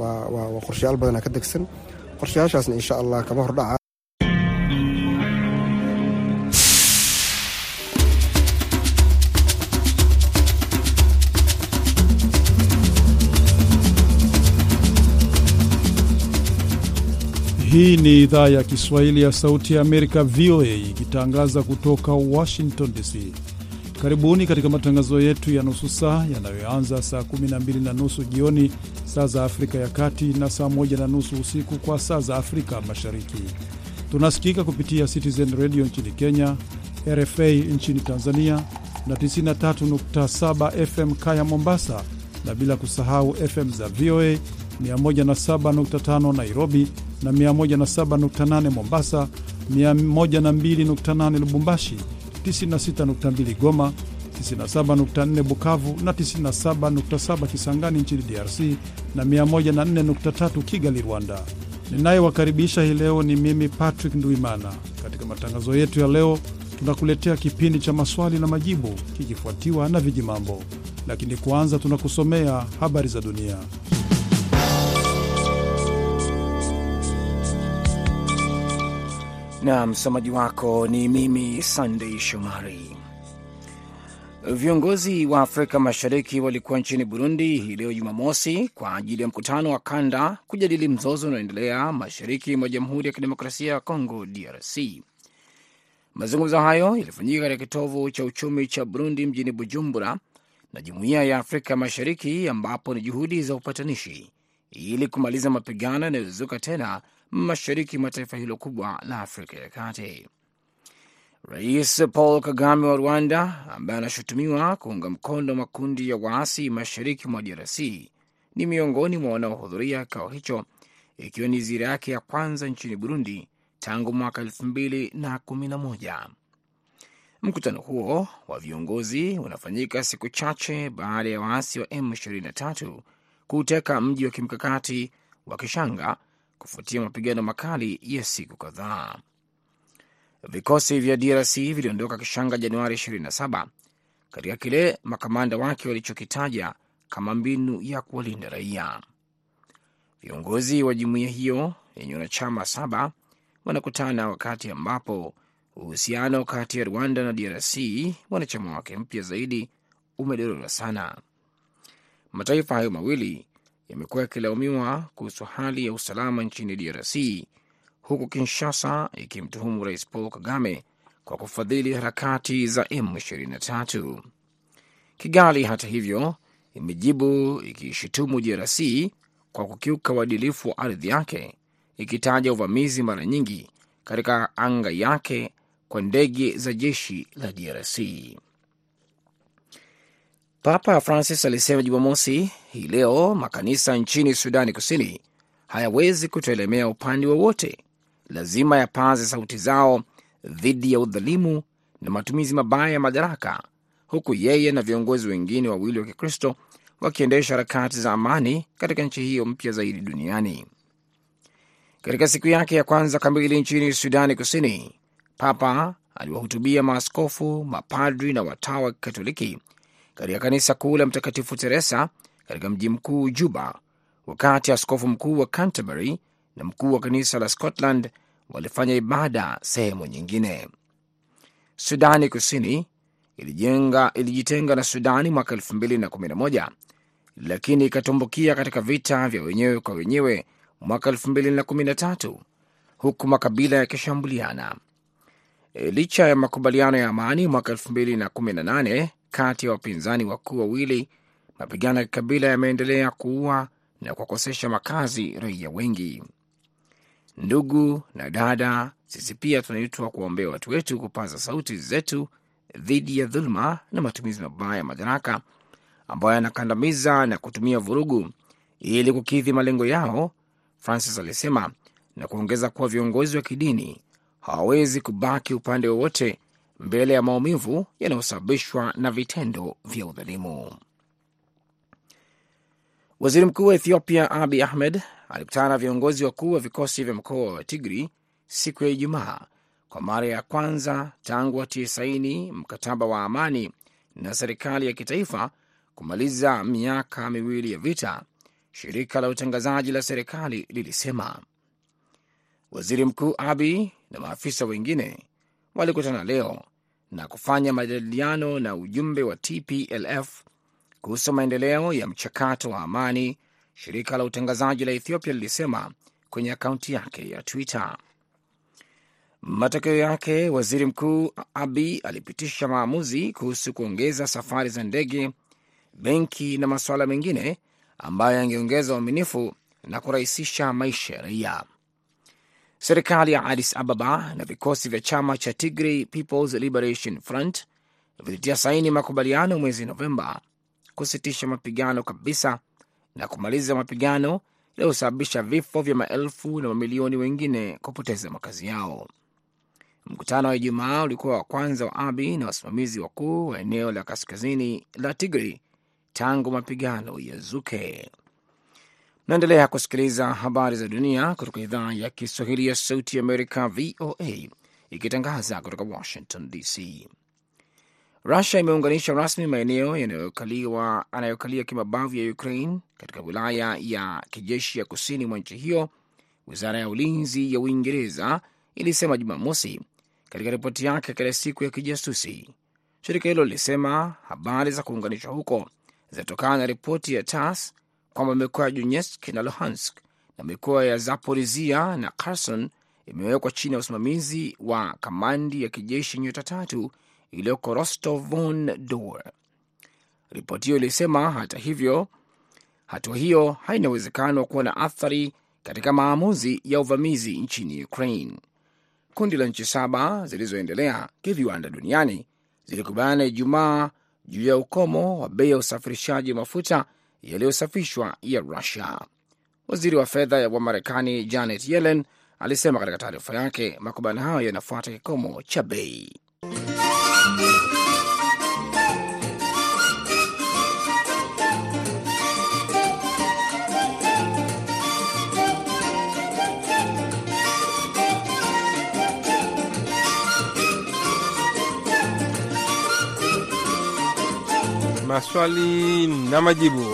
waa qorshayaal badana ka degsan qorshayaashaasna insha allah kama hordhaca Hii ni idhaa ya Kiswahili ya Sauti ya Amerika, VOA, ikitangaza kutoka Washington DC. Karibuni katika matangazo yetu ya nusu saa yanayoanza saa 12 na nusu jioni saa za Afrika ya Kati na saa 1 na nusu usiku kwa saa za Afrika Mashariki. Tunasikika kupitia Citizen Radio nchini Kenya, RFA nchini Tanzania na 93.7 FM Kaya Mombasa, na bila kusahau FM za VOA 107.5 Nairobi na 107.8 Mombasa, 102.8 Lubumbashi, 96.2 Goma, 97.4 Bukavu na 97.7 Kisangani nchini DRC na 104.3 Kigali, Rwanda. Ninayewakaribisha hii leo ni mimi Patrick Nduimana. Katika matangazo yetu ya leo, tunakuletea kipindi cha maswali na majibu kikifuatiwa na vijimambo, lakini kwanza tunakusomea habari za dunia. Na msomaji wako ni mimi Sandei Shomari. Viongozi wa Afrika Mashariki walikuwa nchini Burundi hii leo Jumamosi kwa ajili ya mkutano wa kanda kujadili mzozo unaoendelea mashariki mwa Jamhuri ya Kidemokrasia ya Kongo, DRC. Mazungumzo hayo yalifanyika katika kitovu cha uchumi cha Burundi mjini Bujumbura na Jumuiya ya Afrika Mashariki, ambapo ni juhudi za upatanishi ili kumaliza mapigano yanayozuka tena mashariki mwa taifa hilo kubwa la Afrika ya Kati. Rais Paul Kagame wa Rwanda, ambaye anashutumiwa kuunga mkono makundi ya waasi mashariki mwa DRC, ni miongoni mwa wanaohudhuria kikao hicho, ikiwa ni ziara yake ya kwanza nchini Burundi tangu mwaka elfu mbili na kumi na moja. Mkutano huo wa viongozi unafanyika siku chache baada ya waasi wa M23 kuuteka mji wa kimkakati wa Kishanga kufuatia mapigano makali ya siku kadhaa. Vikosi vya DRC viliondoka Kishanga Januari 27 katika kile makamanda wake walichokitaja kama mbinu ya kuwalinda raia. Viongozi wa jumuiya hiyo yenye wanachama saba wanakutana wakati ambapo uhusiano kati ya Rwanda na DRC, wanachama wake mpya zaidi, umedorora sana. Mataifa hayo mawili yamekuwa yakilaumiwa kuhusu hali ya usalama nchini DRC, huku Kinshasa ikimtuhumu Rais Paul Kagame kwa kufadhili harakati za M23. Kigali, hata hivyo, imejibu ikishutumu DRC kwa kukiuka uadilifu wa ardhi yake, ikitaja uvamizi mara nyingi katika anga yake kwa ndege za jeshi la DRC. Papa Francis alisema Jumamosi hii leo makanisa nchini Sudani Kusini hayawezi kutoelemea upande wowote, lazima yapaze sauti zao dhidi ya udhalimu na matumizi mabaya ya madaraka, huku yeye na viongozi wengine wawili wa Kikristo wakiendesha harakati za amani katika nchi hiyo mpya zaidi duniani. Katika siku yake ya kwanza kamili nchini Sudani Kusini, Papa aliwahutubia maaskofu, mapadri na watawa wa Kikatoliki katika kanisa kuu la Mtakatifu Teresa katika mji mkuu Juba, wakati askofu mkuu wa Canterbury na mkuu wa kanisa la Scotland walifanya ibada sehemu nyingine. Sudani Kusini ilijenga, ilijitenga na Sudani mwaka 2011 lakini ikatumbukia katika vita vya wenyewe kwa wenyewe mwaka 2013 huku makabila yakishambuliana. E, licha ya makubaliano ya amani mwaka 2018 kati ya wapinzani wakuu wawili, mapigano ya kikabila yameendelea kuua na kuwakosesha makazi raia wengi. Ndugu na dada, sisi pia tunaitwa kuwaombea watu wetu kupaza sauti zetu dhidi ya dhuluma na matumizi mabaya ya madaraka ambayo yanakandamiza na kutumia vurugu ili kukidhi malengo yao, Francis alisema, na kuongeza kuwa viongozi wa kidini hawawezi kubaki upande wowote mbele ya maumivu yanayosababishwa na vitendo vya udhalimu. Waziri mkuu wa Ethiopia Abi Ahmed alikutana na viongozi wakuu wa vikosi vya mkoa wa Tigri siku ya Ijumaa kwa mara ya kwanza tangu watie saini mkataba wa amani na serikali ya kitaifa kumaliza miaka miwili ya vita, shirika la utangazaji la serikali lilisema. Waziri Mkuu Abi na maafisa wengine walikutana leo na kufanya majadiliano na ujumbe wa TPLF kuhusu maendeleo ya mchakato wa amani, shirika la utangazaji la Ethiopia lilisema kwenye akaunti yake ya Twitter. Matokeo yake, waziri mkuu Abi alipitisha maamuzi kuhusu kuongeza safari za ndege, benki na masuala mengine ambayo yangeongeza uaminifu na kurahisisha maisha ya raia. Serikali ya Addis Ababa na vikosi vya chama cha Tigray People's Liberation Front vilitia saini makubaliano mwezi Novemba kusitisha mapigano kabisa na kumaliza mapigano yaliyosababisha vifo vya maelfu na mamilioni wengine kupoteza makazi yao. Mkutano wa Ijumaa ulikuwa wa kwanza wa Abi na wasimamizi wakuu wa eneo la kaskazini la Tigray tangu mapigano ya zuke. Naendelea kusikiliza habari za dunia kutoka idhaa ya Kiswahili ya Sauti ya Amerika, VOA, ikitangaza kutoka Washington DC. Rusia imeunganisha rasmi maeneo anayokalia kimabavu ya Ukraine katika wilaya ya kijeshi ya kusini mwa nchi hiyo, wizara ya ulinzi ya Uingereza ilisema Jumamosi katika ripoti yake kila siku ya kijasusi. Shirika hilo lilisema habari za kuunganishwa huko zinatokana na ripoti ya TASS kwamba mikoa ya Donetsk na Luhansk na mikoa ya Zaporizia na Kherson imewekwa chini ya usimamizi wa kamandi ya kijeshi nyota tatu iliyoko Rostov on Don. Ripoti hiyo ilisema hata hivyo, hatua hiyo haina uwezekano wa kuwa na athari katika maamuzi ya uvamizi nchini Ukraine. Kundi la nchi saba zilizoendelea kiviwanda duniani zilikubaliana Ijumaa juu ya ukomo wa bei ya usafirishaji wa mafuta yaliyosafishwa ya Rusia. Waziri wa fedha wa Marekani Janet Yellen alisema katika taarifa yake makubaliano hayo yanafuata kikomo cha bei. Maswali na majibu.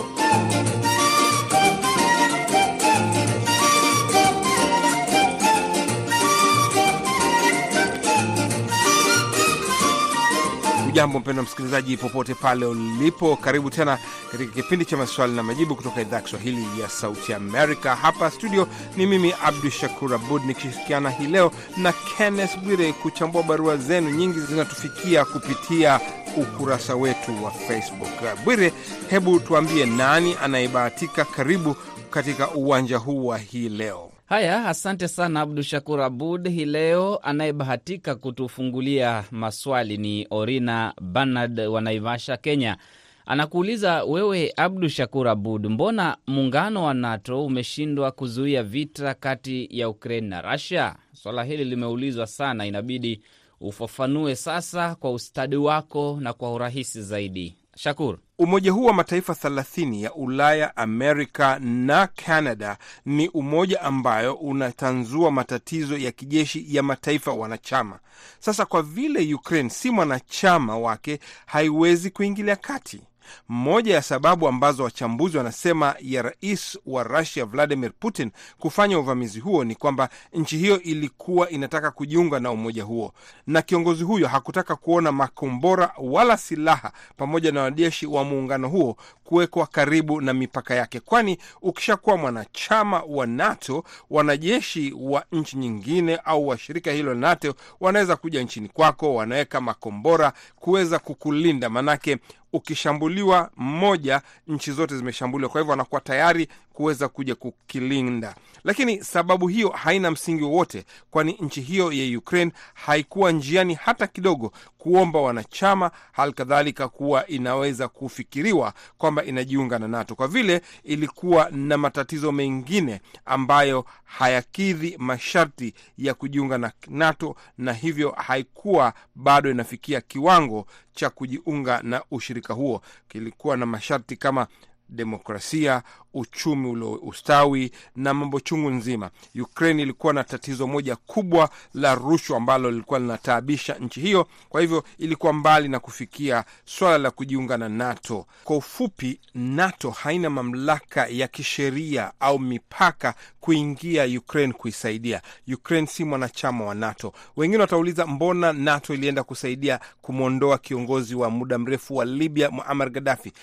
Ujambo mpendwa msikilizaji, popote pale ulipo, karibu tena katika kipindi cha maswali na majibu kutoka idhaa ya Kiswahili ya Sauti Amerika. Hapa studio ni mimi Abdu Shakur Abud nikishirikiana hii leo na Kenneth Bwire kuchambua barua zenu. Nyingi zinatufikia kupitia ukurasa wetu wa Facebook. Bwire, hebu tuambie nani anayebahatika karibu katika uwanja huu wa hii leo? Haya, asante sana Abdu Shakur Abud. Hii leo anayebahatika kutufungulia maswali ni Orina Bernard wa Naivasha, Kenya. Anakuuliza wewe, Abdu Shakur Abud, mbona muungano wa NATO umeshindwa kuzuia vita kati ya Ukraine na Russia? Swala hili limeulizwa sana, inabidi ufafanue sasa kwa ustadi wako na kwa urahisi zaidi. Shakur. Umoja huu wa mataifa 30 ya Ulaya, Amerika na Canada ni umoja ambayo unatanzua matatizo ya kijeshi ya mataifa wanachama. Sasa kwa vile Ukraine si mwanachama wake, haiwezi kuingilia kati. Moja ya sababu ambazo wachambuzi wanasema ya rais wa Rusia Vladimir Putin kufanya uvamizi huo ni kwamba nchi hiyo ilikuwa inataka kujiunga na umoja huo, na kiongozi huyo hakutaka kuona makombora wala silaha pamoja na wanajeshi wa muungano huo kuwekwa karibu na mipaka yake, kwani ukishakuwa mwanachama wa NATO, wanajeshi wa nchi nyingine au washirika hilo NATO wanaweza kuja nchini kwako, wanaweka makombora kuweza kukulinda, manake ukishambuliwa mmoja, nchi zote zimeshambuliwa. Kwa hivyo wanakuwa tayari kuweza kuja kukilinda, lakini sababu hiyo haina msingi wowote, kwani nchi hiyo ya Ukraine haikuwa njiani hata kidogo kuomba wanachama, hali kadhalika kuwa inaweza kufikiriwa kwamba inajiunga na NATO kwa vile ilikuwa na matatizo mengine ambayo hayakidhi masharti ya kujiunga na NATO, na hivyo haikuwa bado inafikia kiwango cha kujiunga na ushirika huo. Kilikuwa na masharti kama demokrasia, uchumi uliostawi na mambo chungu nzima. Ukraine ilikuwa na tatizo moja kubwa la rushwa ambalo lilikuwa linataabisha nchi hiyo, kwa hivyo ilikuwa mbali na kufikia swala la kujiunga na NATO. Kwa ufupi, NATO haina mamlaka ya kisheria au mipaka kuingia Ukraine kuisaidia. Ukraine si mwanachama wa NATO. Wengine watauliza mbona NATO ilienda kusaidia kumwondoa kiongozi wa muda mrefu wa Libya Muammar Gaddafi.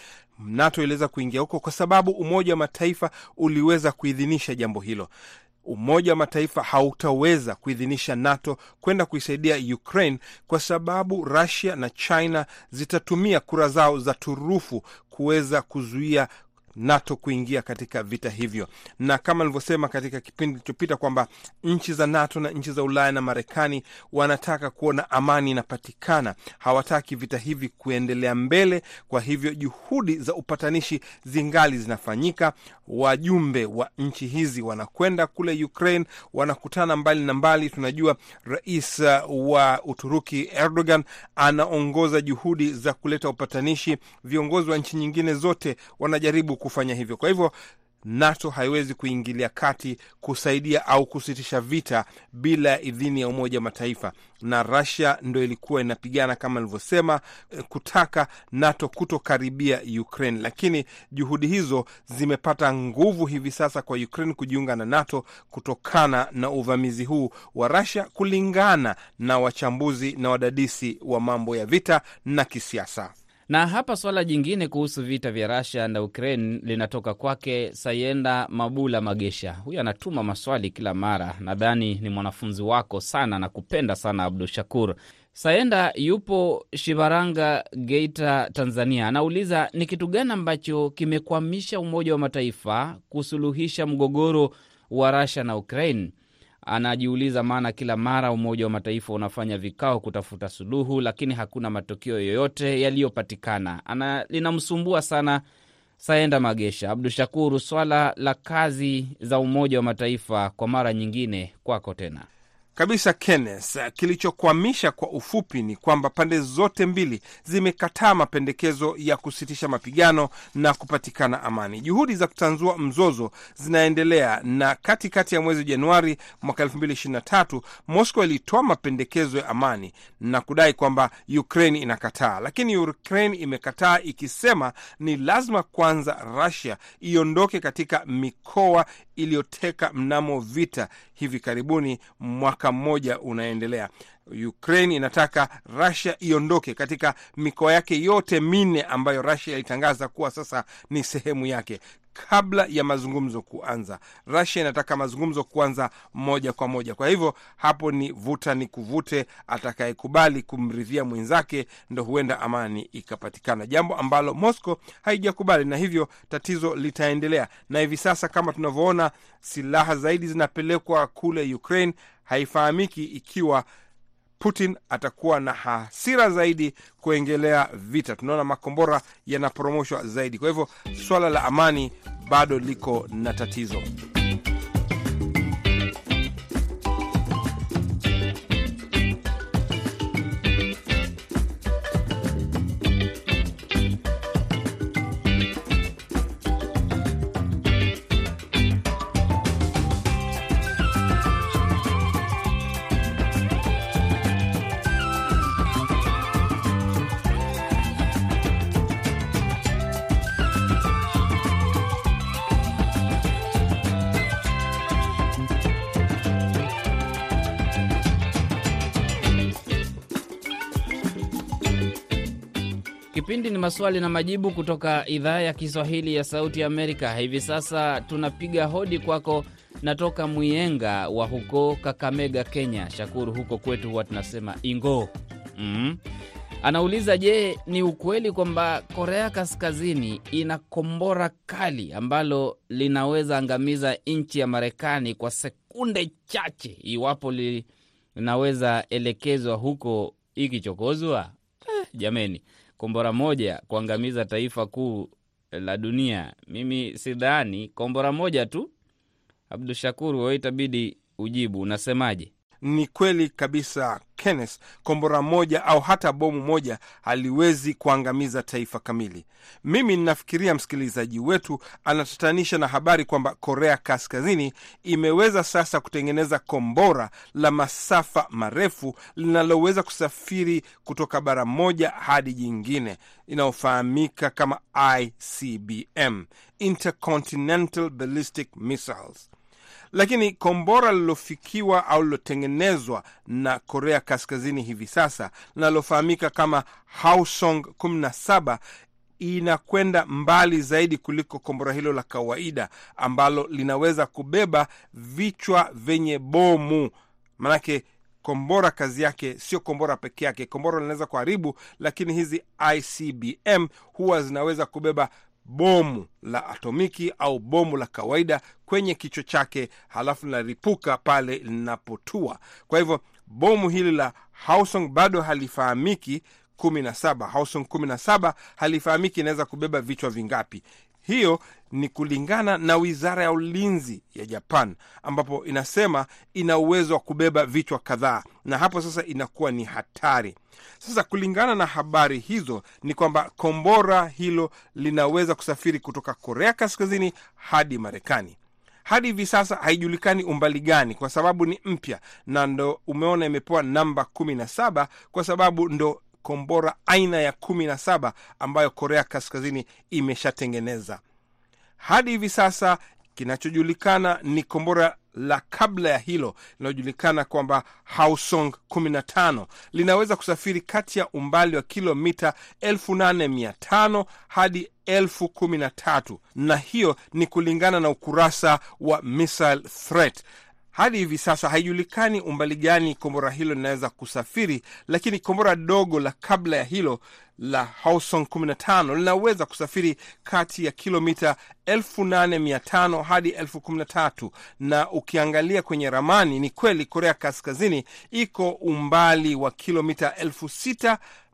NATO iliweza kuingia huko kwa sababu Umoja wa Mataifa uliweza kuidhinisha jambo hilo. Umoja wa Mataifa hautaweza kuidhinisha NATO kwenda kuisaidia Ukraine kwa sababu Russia na China zitatumia kura zao za turufu kuweza kuzuia NATO kuingia katika vita hivyo, na kama nilivyosema katika kipindi kilichopita kwamba nchi za NATO na nchi za Ulaya na Marekani wanataka kuona amani inapatikana, hawataki vita hivi kuendelea mbele. Kwa hivyo juhudi za upatanishi zingali zinafanyika. Wajumbe wa nchi hizi wanakwenda kule Ukraine, wanakutana mbali na mbali. Tunajua rais wa Uturuki Erdogan anaongoza juhudi za kuleta upatanishi. Viongozi wa nchi nyingine zote wanajaribu kufanya hivyo. Kwa hivyo NATO haiwezi kuingilia kati kusaidia au kusitisha vita bila idhini ya Umoja wa Mataifa, na Russia ndo ilikuwa inapigana kama nilivyosema, kutaka NATO kutokaribia Ukraine, lakini juhudi hizo zimepata nguvu hivi sasa kwa Ukraine kujiunga na NATO kutokana na uvamizi huu wa Russia, kulingana na wachambuzi na wadadisi wa mambo ya vita na kisiasa. Na hapa swala jingine kuhusu vita vya Russia na Ukraine linatoka kwake Sayenda Mabula Magesha. Huyu anatuma maswali kila mara, nadhani ni mwanafunzi wako sana na kupenda sana Abdu Shakur. Sayenda yupo Shibaranga, Geita, Tanzania. Anauliza ni kitu gani ambacho kimekwamisha Umoja wa Mataifa kusuluhisha mgogoro wa Russia na Ukraine. Anajiuliza maana kila mara Umoja wa Mataifa unafanya vikao kutafuta suluhu, lakini hakuna matokeo yoyote yaliyopatikana. Linamsumbua sana Saenda Magesha. Abdu Shakuru, swala la kazi za Umoja wa Mataifa kwa mara nyingine, kwako tena kabisa Kenneth. Kilichokwamisha kwa ufupi ni kwamba pande zote mbili zimekataa mapendekezo ya kusitisha mapigano na kupatikana amani. Juhudi za kutanzua mzozo zinaendelea, na katikati kati ya mwezi Januari mwaka 2023 Moscow ilitoa mapendekezo ya amani na kudai kwamba Ukraine inakataa, lakini Ukraine imekataa ikisema ni lazima kwanza Russia iondoke katika mikoa iliyoteka mnamo vita hivi karibuni. Mwaka mmoja unaendelea. Ukraine inataka Russia iondoke katika mikoa yake yote minne ambayo Russia ilitangaza kuwa sasa ni sehemu yake kabla ya mazungumzo kuanza. Russia inataka mazungumzo kuanza moja kwa moja. Kwa hivyo hapo ni vuta ni kuvute, atakayekubali kumridhia mwenzake ndo huenda amani ikapatikana, jambo ambalo Moscow haijakubali, na hivyo tatizo litaendelea. Na hivi sasa kama tunavyoona, silaha zaidi zinapelekwa kule Ukraine. Haifahamiki ikiwa Putin atakuwa na hasira zaidi kuengelea vita. Tunaona makombora yanaporomoshwa zaidi. Kwa hivyo swala la amani bado liko na tatizo. Maswali na majibu kutoka idhaa ya Kiswahili ya Sauti ya Amerika. Hivi sasa tunapiga hodi kwako, natoka Mwienga wa huko Kakamega, Kenya. Shakuru, huko kwetu huwa tunasema ingo. mm. Anauliza, je, ni ukweli kwamba Korea Kaskazini ina kombora kali ambalo linaweza angamiza nchi ya Marekani kwa sekunde chache iwapo linaweza elekezwa huko ikichokozwa? Eh, jameni kombora moja kuangamiza taifa kuu la dunia, mimi sidhani. Kombora moja tu, Abdu Shakur, wewe itabidi ujibu, unasemaje? Ni kweli kabisa Kenneth, kombora moja au hata bomu moja haliwezi kuangamiza taifa kamili. Mimi ninafikiria msikilizaji wetu anatatanisha na habari kwamba Korea Kaskazini imeweza sasa kutengeneza kombora la masafa marefu linaloweza kusafiri kutoka bara moja hadi jingine, inayofahamika kama ICBM, Intercontinental Ballistic Missiles lakini kombora lilofikiwa au lilotengenezwa na Korea Kaskazini hivi sasa linalofahamika kama Hausong 17 inakwenda mbali zaidi kuliko kombora hilo la kawaida ambalo linaweza kubeba vichwa vyenye bomu. Manake kombora kazi yake sio kombora peke yake. Kombora linaweza kuharibu, lakini hizi ICBM huwa zinaweza kubeba bomu la atomiki au bomu la kawaida kwenye kichwa chake, halafu linaripuka pale linapotua. Kwa hivyo bomu hili la Hausung bado halifahamiki kumi na saba Hwasong kumi na saba halifahamiki inaweza kubeba vichwa vingapi. Hiyo ni kulingana na wizara ya ulinzi ya Japan, ambapo inasema ina uwezo wa kubeba vichwa kadhaa, na hapo sasa inakuwa ni hatari. Sasa kulingana na habari hizo ni kwamba kombora hilo linaweza kusafiri kutoka Korea Kaskazini hadi Marekani. Hadi hivi sasa haijulikani umbali gani, kwa sababu ni mpya, na ndo umeona imepewa namba kumi na saba kwa sababu ndo kombora aina ya kumi na saba ambayo Korea Kaskazini imeshatengeneza. Hadi hivi sasa kinachojulikana ni kombora la kabla ya hilo linalojulikana kwamba Hausong 15 linaweza kusafiri kati ya umbali wa kilomita 8500 hadi elfu kumi na tatu na hiyo ni kulingana na ukurasa wa Missile Threat. Hadi hivi sasa haijulikani umbali gani kombora hilo linaweza kusafiri, lakini kombora dogo la kabla ya hilo la Hwasong 15 linaweza kusafiri kati ya kilomita 8500 hadi 13000 na ukiangalia kwenye ramani ni kweli Korea Kaskazini iko umbali wa kilomita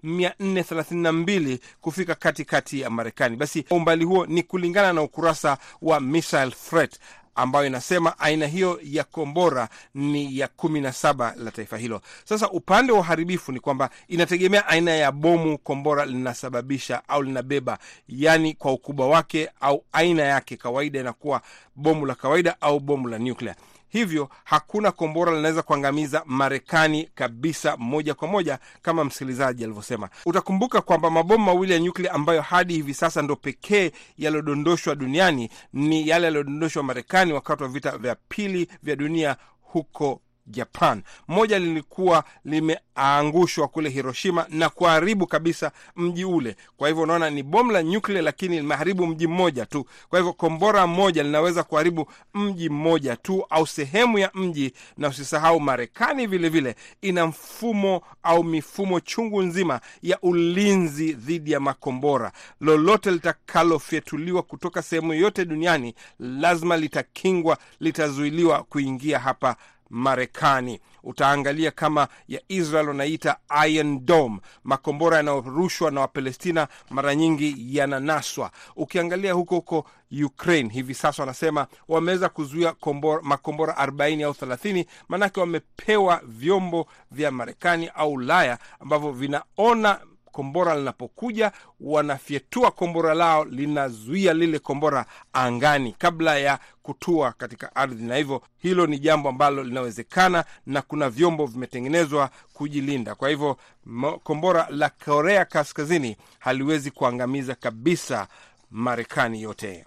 6432 kufika katikati kati ya Marekani. Basi umbali huo ni kulingana na ukurasa wa Missile Threat ambayo inasema aina hiyo ya kombora ni ya kumi na saba la taifa hilo. Sasa upande wa uharibifu ni kwamba inategemea aina ya bomu kombora linasababisha au linabeba, yaani kwa ukubwa wake au aina yake. Kawaida inakuwa bomu la kawaida au bomu la nyuklia. Hivyo hakuna kombora linaweza kuangamiza Marekani kabisa moja kwa moja, kama msikilizaji alivyosema. Utakumbuka kwamba mabomu mawili ya nyuklia ambayo hadi hivi sasa ndo pekee yaliyodondoshwa duniani ni yale yaliyodondoshwa Marekani wakati wa vita vya pili vya dunia huko Japan. Moja lilikuwa limeangushwa kule Hiroshima na kuharibu kabisa mji ule. Kwa hivyo unaona ni bomu la nyuklia, lakini limeharibu mji mmoja tu. Kwa hivyo kombora moja linaweza kuharibu mji mmoja tu au sehemu ya mji. Na usisahau Marekani vilevile ina mfumo au mifumo chungu nzima ya ulinzi dhidi ya makombora. Lolote litakalofyatuliwa kutoka sehemu yoyote duniani lazima litakingwa, litazuiliwa kuingia hapa Marekani. Utaangalia kama ya Israel wanaita Iron Dome, makombora yanayorushwa na Wapalestina mara nyingi yananaswa. Ukiangalia huko huko Ukraine hivi sasa wanasema wameweza kuzuia makombora 40 au 30, maanake wamepewa vyombo vya Marekani au Ulaya ambavyo vinaona kombora linapokuja wanafyetua kombora lao, linazuia lile kombora angani kabla ya kutua katika ardhi, na hivyo hilo ni jambo ambalo linawezekana, na kuna vyombo vimetengenezwa kujilinda. Kwa hivyo kombora la Korea Kaskazini haliwezi kuangamiza kabisa Marekani yote.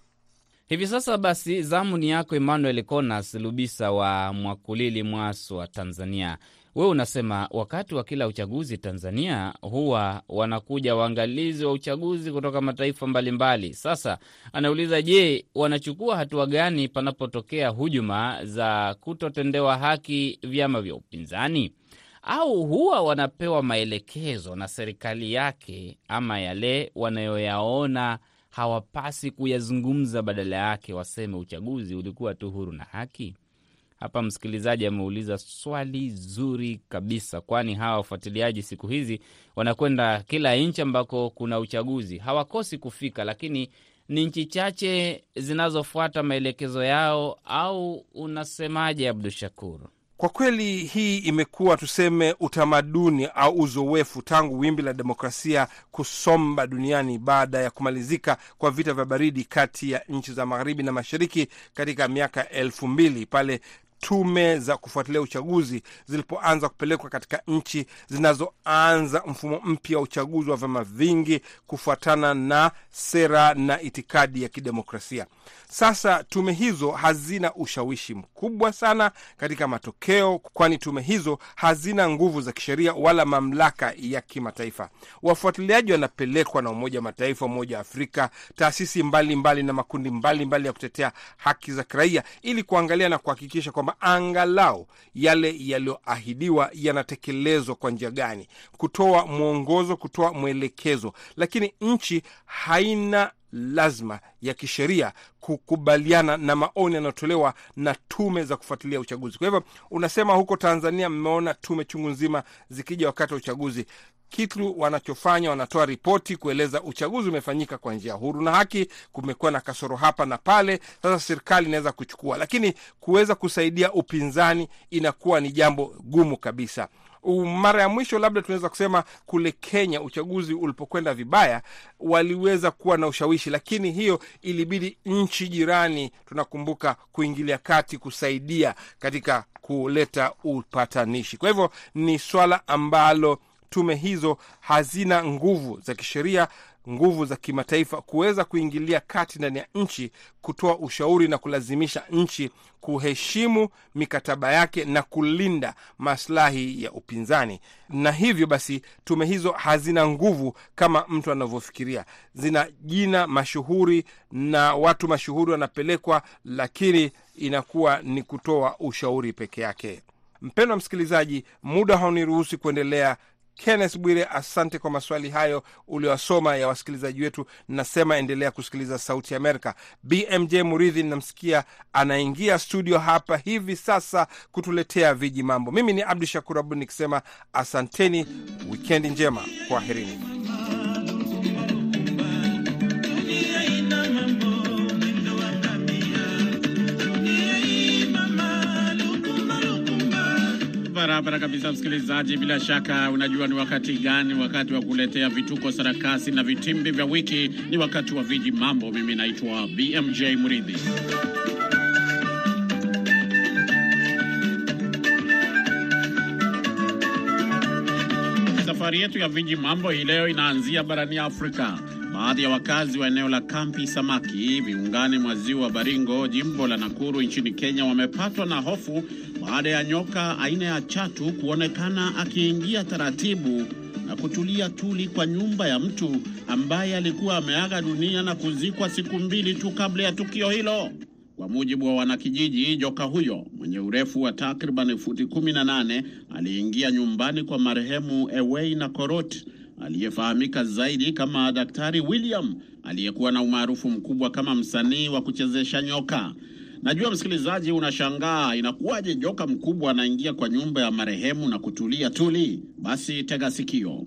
Hivi sasa basi, zamu ni yako Emmanuel Konas Lubisa wa Mwakulili, Mwasu wa Tanzania. Wewe unasema wakati wa kila uchaguzi Tanzania huwa wanakuja waangalizi wa uchaguzi kutoka mataifa mbalimbali mbali. Sasa anauliza, je, wanachukua hatua gani panapotokea hujuma za kutotendewa haki vyama vya upinzani, au huwa wanapewa maelekezo na serikali yake, ama yale wanayoyaona hawapasi kuyazungumza, badala yake waseme uchaguzi ulikuwa tu huru na haki? Hapa msikilizaji ameuliza swali zuri kabisa, kwani hawa wafuatiliaji siku hizi wanakwenda kila nchi ambako kuna uchaguzi, hawakosi kufika, lakini ni nchi chache zinazofuata maelekezo yao, au unasemaje, Abdu Shakur? Kwa kweli hii imekuwa tuseme utamaduni au uzoefu tangu wimbi la demokrasia kusomba duniani baada ya kumalizika kwa vita vya baridi kati ya nchi za magharibi na mashariki katika miaka elfu mbili pale tume za kufuatilia uchaguzi zilipoanza kupelekwa katika nchi zinazoanza mfumo mpya wa uchaguzi wa vyama vingi kufuatana na sera na itikadi ya kidemokrasia. Sasa tume hizo hazina ushawishi mkubwa sana katika matokeo, kwani tume hizo hazina nguvu za kisheria wala mamlaka ya kimataifa. Wafuatiliaji wanapelekwa na Umoja wa Mataifa, Umoja wa Afrika, taasisi mbalimbali mbali na makundi mbalimbali mbali ya kutetea haki za kiraia ili kuangalia na kuhakikisha kwamba angalau yale yaliyoahidiwa yanatekelezwa kwa njia gani, kutoa mwongozo, kutoa mwelekezo. Lakini nchi haina lazima ya kisheria kukubaliana na maoni yanayotolewa na tume za kufuatilia uchaguzi. Kwa hivyo unasema huko Tanzania mmeona tume chungu nzima zikija wakati wa uchaguzi kitu wanachofanya wanatoa ripoti kueleza uchaguzi umefanyika kwa njia huru na haki, kumekuwa na kasoro hapa na pale. Sasa serikali inaweza kuchukua, lakini kuweza kusaidia upinzani inakuwa ni jambo gumu kabisa. Mara ya mwisho labda tunaweza kusema kule Kenya, uchaguzi ulipokwenda vibaya, waliweza kuwa na ushawishi, lakini hiyo ilibidi nchi jirani, tunakumbuka, kuingilia kati kusaidia katika kuleta upatanishi. Kwa hivyo ni swala ambalo tume hizo hazina nguvu za kisheria, nguvu za kimataifa kuweza kuingilia kati ndani ya nchi, kutoa ushauri na kulazimisha nchi kuheshimu mikataba yake na kulinda maslahi ya upinzani. Na hivyo basi, tume hizo hazina nguvu kama mtu anavyofikiria. Zina jina mashuhuri na watu mashuhuri wanapelekwa, lakini inakuwa ni kutoa ushauri peke yake. Mpendwa msikilizaji, muda hauniruhusi kuendelea. Kenneth Bwire, asante kwa maswali hayo uliowasoma ya wasikilizaji wetu. Nasema endelea kusikiliza Sauti Amerika. BMJ Muridhi namsikia anaingia studio hapa hivi sasa kutuletea viji mambo. Mimi ni Abdu Shakur Abud nikisema asanteni, wikendi njema, kwaherini. Barabara kabisa, msikilizaji. Bila shaka unajua ni wakati gani, wakati wa kuletea vituko, sarakasi na vitimbi vya wiki. Ni wakati wa viji mambo. Mimi naitwa BMJ Mridhi. Safari yetu ya viji mambo hii leo inaanzia barani Afrika. Baadhi ya wakazi wa eneo la Kampi Samaki viungani mwa ziwa Baringo, jimbo la Nakuru nchini Kenya, wamepatwa na hofu baada ya nyoka aina ya chatu kuonekana akiingia taratibu na kutulia tuli kwa nyumba ya mtu ambaye alikuwa ameaga dunia na kuzikwa siku mbili tu kabla ya tukio hilo. Kwa mujibu wa wanakijiji, joka huyo mwenye urefu wa takriban futi 18 aliingia nyumbani kwa marehemu Ewei na Korot aliyefahamika zaidi kama Daktari William aliyekuwa na umaarufu mkubwa kama msanii wa kuchezesha nyoka. Najua msikilizaji, unashangaa inakuwaje joka mkubwa anaingia kwa nyumba ya marehemu na kutulia tuli? Basi tega sikio.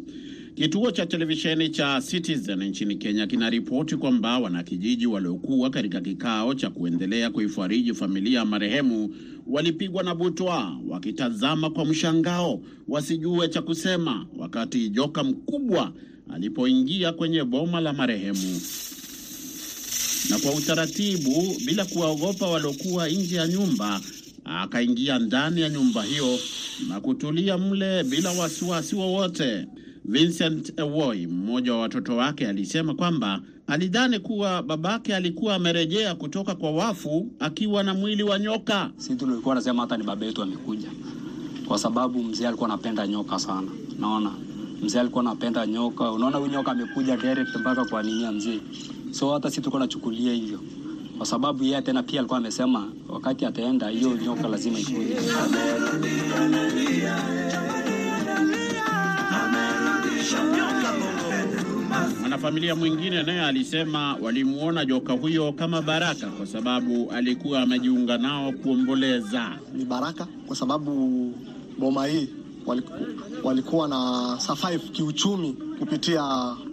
Kituo cha televisheni cha Citizen nchini Kenya kinaripoti kwamba wanakijiji waliokuwa katika kikao cha kuendelea kuifariji familia ya marehemu walipigwa na butwa wakitazama kwa mshangao wasijue cha kusema wakati joka mkubwa alipoingia kwenye boma la marehemu na kwa utaratibu, bila kuwaogopa waliokuwa nje ya nyumba, akaingia ndani ya nyumba hiyo na kutulia mle bila wasiwasi wowote. Vincent Ewoi, mmoja wa watoto wake, alisema kwamba alidhani kuwa babake alikuwa amerejea kutoka kwa wafu akiwa na mwili wa nyoka. Si tulikuwa nasema hata ni baba yetu amekuja, kwa sababu mzee alikuwa anapenda nyoka sana. Naona mzee alikuwa anapenda nyoka. Unaona, huyu nyoka amekuja direct mpaka kwa nini ya mzee, so hata si tulikuwa nachukulia hivyo, kwa sababu yeye tena pia alikuwa amesema wakati ataenda hiyo nyoka lazima ikuje. Mwanafamilia mwingine naye alisema walimuona joka huyo kama baraka kwa sababu alikuwa amejiunga nao kuomboleza. ni baraka kwa sababu boma hii walikuwa, walikuwa na survive kiuchumi kupitia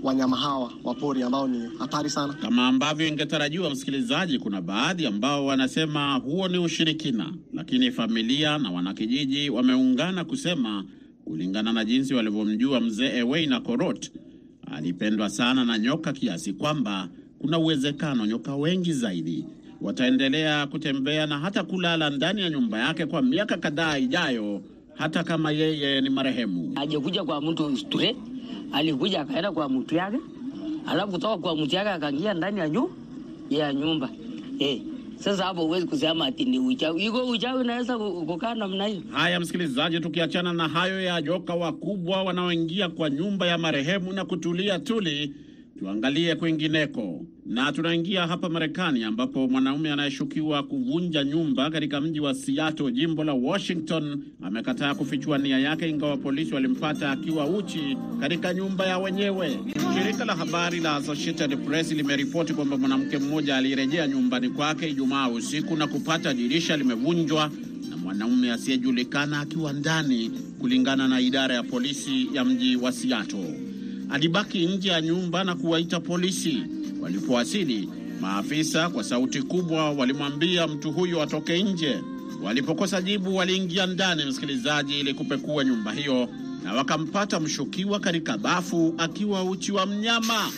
wanyama hawa wa pori ambao ni hatari sana. Kama ambavyo ingetarajiwa, msikilizaji, kuna baadhi ambao wanasema huo ni ushirikina, lakini familia na wanakijiji wameungana kusema, kulingana na jinsi walivyomjua mzee Eweina Korot, alipendwa sana na nyoka kiasi kwamba kuna uwezekano nyoka wengi zaidi wataendelea kutembea na hata kulala ndani ya nyumba yake kwa miaka kadhaa ijayo, hata kama yeye ni marehemu. Ajekuja kwa mtu sture, alikuja akaenda kwa mtu yake, alafu kutoka kwa mtu yake akaingia ndani ya nyu ya nyumba eh. Sasa hapo huwezi kusema ati ni uchawi. Iko uchawi unaweza kukaa namna hiyo. Haya, msikilizaji, tukiachana na hayo ya joka wakubwa wanaoingia kwa nyumba ya marehemu na kutulia tuli, tuangalie kwingineko, na tunaingia hapa Marekani ambapo mwanaume anayeshukiwa kuvunja nyumba katika mji wa Seattle, jimbo la Washington, amekataa kufichua nia yake, ingawa polisi walimpata akiwa uchi katika nyumba ya wenyewe. Shirika la habari la Associated Press limeripoti kwamba mwanamke mmoja alirejea nyumbani kwake Ijumaa usiku na kupata dirisha limevunjwa na mwanaume asiyejulikana akiwa ndani, kulingana na idara ya polisi ya mji wa Seattle. Alibaki nje ya nyumba na kuwaita polisi. Walipowasili, maafisa kwa sauti kubwa walimwambia mtu huyo atoke nje. Walipokosa jibu, waliingia ndani, msikilizaji, ili kupekua nyumba hiyo, na wakampata mshukiwa katika bafu akiwa uchi wa mnyama.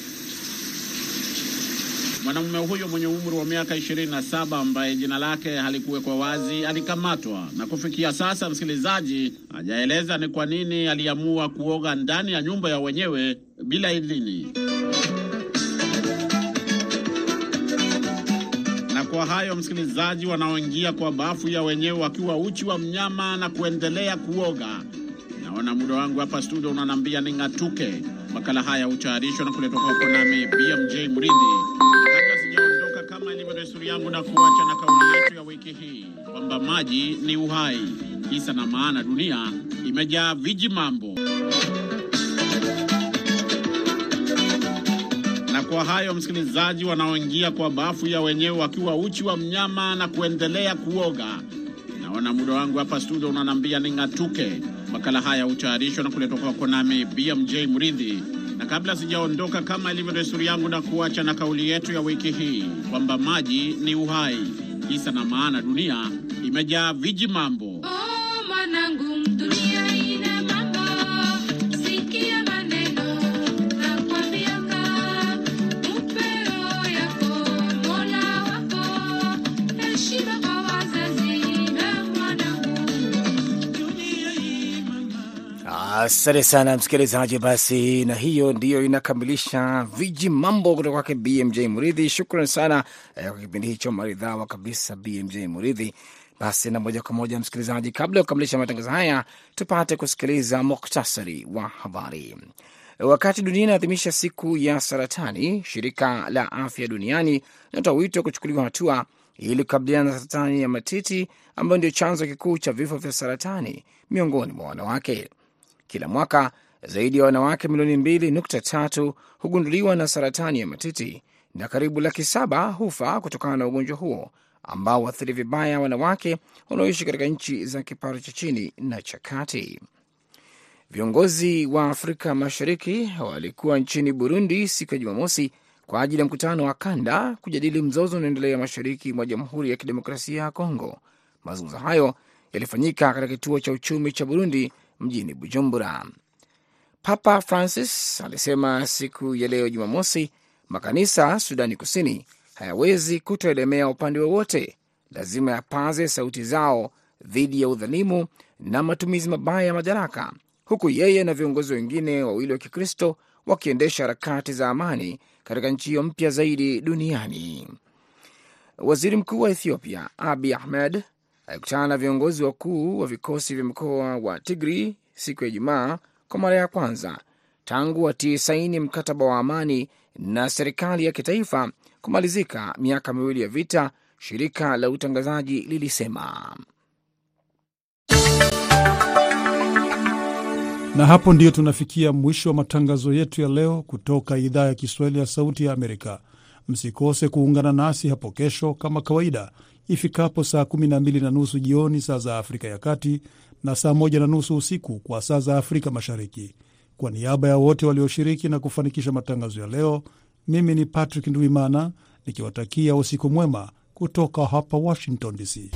Mwanamume huyo mwenye umri wa miaka 27 ambaye jina lake halikuwekwa wazi alikamatwa, na kufikia sasa, msikilizaji, hajaeleza ni kwa nini aliamua kuoga ndani ya nyumba ya wenyewe bila idhini. Na kwa hayo, msikilizaji, wanaoingia kwa bafu ya wenyewe wakiwa uchi wa mnyama na kuendelea kuoga Naona muda wangu hapa studio unanambia ning'atuke. Makala haya hutayarishwa na kuletwa kwako nami BMJ Mridhi. Desturi yangu, na kuacha na kauli yetu ya wiki hii kwamba maji ni uhai. Kisa na maana, dunia imejaa viji mambo. Na kwa hayo, msikilizaji, wanaoingia kwa bafu ya wenyewe wakiwa uchi wa mnyama na kuendelea kuoga Naona muda wangu hapa studio unanambia ning'atuke. Makala haya hutayarishwa na kuletwa kwako nami BMJ Mridhi, na kabla sijaondoka, kama ilivyo desturi yangu, na kuacha na kauli yetu ya wiki hii kwamba maji ni uhai. Kisa na maana, dunia imejaa viji mambo. Oh, Asante sana msikilizaji. Basi na hiyo ndiyo inakamilisha viji mambo kutoka kwake BMJ Muridhi. Shukran sana eh, kwa kipindi hicho maridhawa kabisa BMJ Muridhi. Basi na moja kwa moja msikilizaji, kabla ya kukamilisha matangazo haya, tupate kusikiliza muktasari wa habari. Wakati dunia inaadhimisha siku ya saratani, shirika la afya duniani linatoa wito wa kuchukuliwa hatua ili kukabiliana na saratani ya matiti ambayo ndio chanzo kikuu cha vifo vya saratani miongoni mwa wanawake. Kila mwaka zaidi ya wanawake milioni mbili nukta tatu hugunduliwa na saratani ya matiti na karibu laki saba hufa kutokana na ugonjwa huo ambao huathiri vibaya wanawake wanaoishi katika nchi za kipato cha chini na cha kati. Viongozi wa Afrika Mashariki walikuwa nchini Burundi siku ya Jumamosi kwa ajili ya mkutano wa kanda kujadili mzozo unaoendelea mashariki mwa Jamhuri ya Kidemokrasia ya Kongo. Mazungumzo hayo yalifanyika katika kituo cha uchumi cha Burundi mjini Bujumbura. Papa Francis alisema siku ya leo Jumamosi, makanisa Sudani Kusini hayawezi kutoelemea upande wowote, lazima yapaze sauti zao dhidi ya udhalimu na matumizi mabaya ya madaraka, huku yeye na viongozi wengine wawili wa Kikristo wakiendesha harakati za amani katika nchi hiyo mpya zaidi duniani. Waziri mkuu wa Ethiopia Abi Ahmed alikutana na viongozi wakuu wa vikosi vya mkoa wa Tigri siku ya Ijumaa kwa mara ya kwanza tangu watie saini mkataba wa amani na serikali ya kitaifa kumalizika miaka miwili ya vita, shirika la utangazaji lilisema. Na hapo ndiyo tunafikia mwisho wa matangazo yetu ya leo kutoka idhaa ya Kiswahili ya Sauti ya Amerika. Msikose kuungana nasi hapo kesho kama kawaida ifikapo saa 12 na nusu jioni saa za Afrika ya Kati na saa 1 na nusu usiku kwa saa za Afrika Mashariki. Kwa niaba ya wote walioshiriki na kufanikisha matangazo ya leo, mimi ni Patrick Ndwimana nikiwatakia usiku mwema kutoka hapa Washington DC.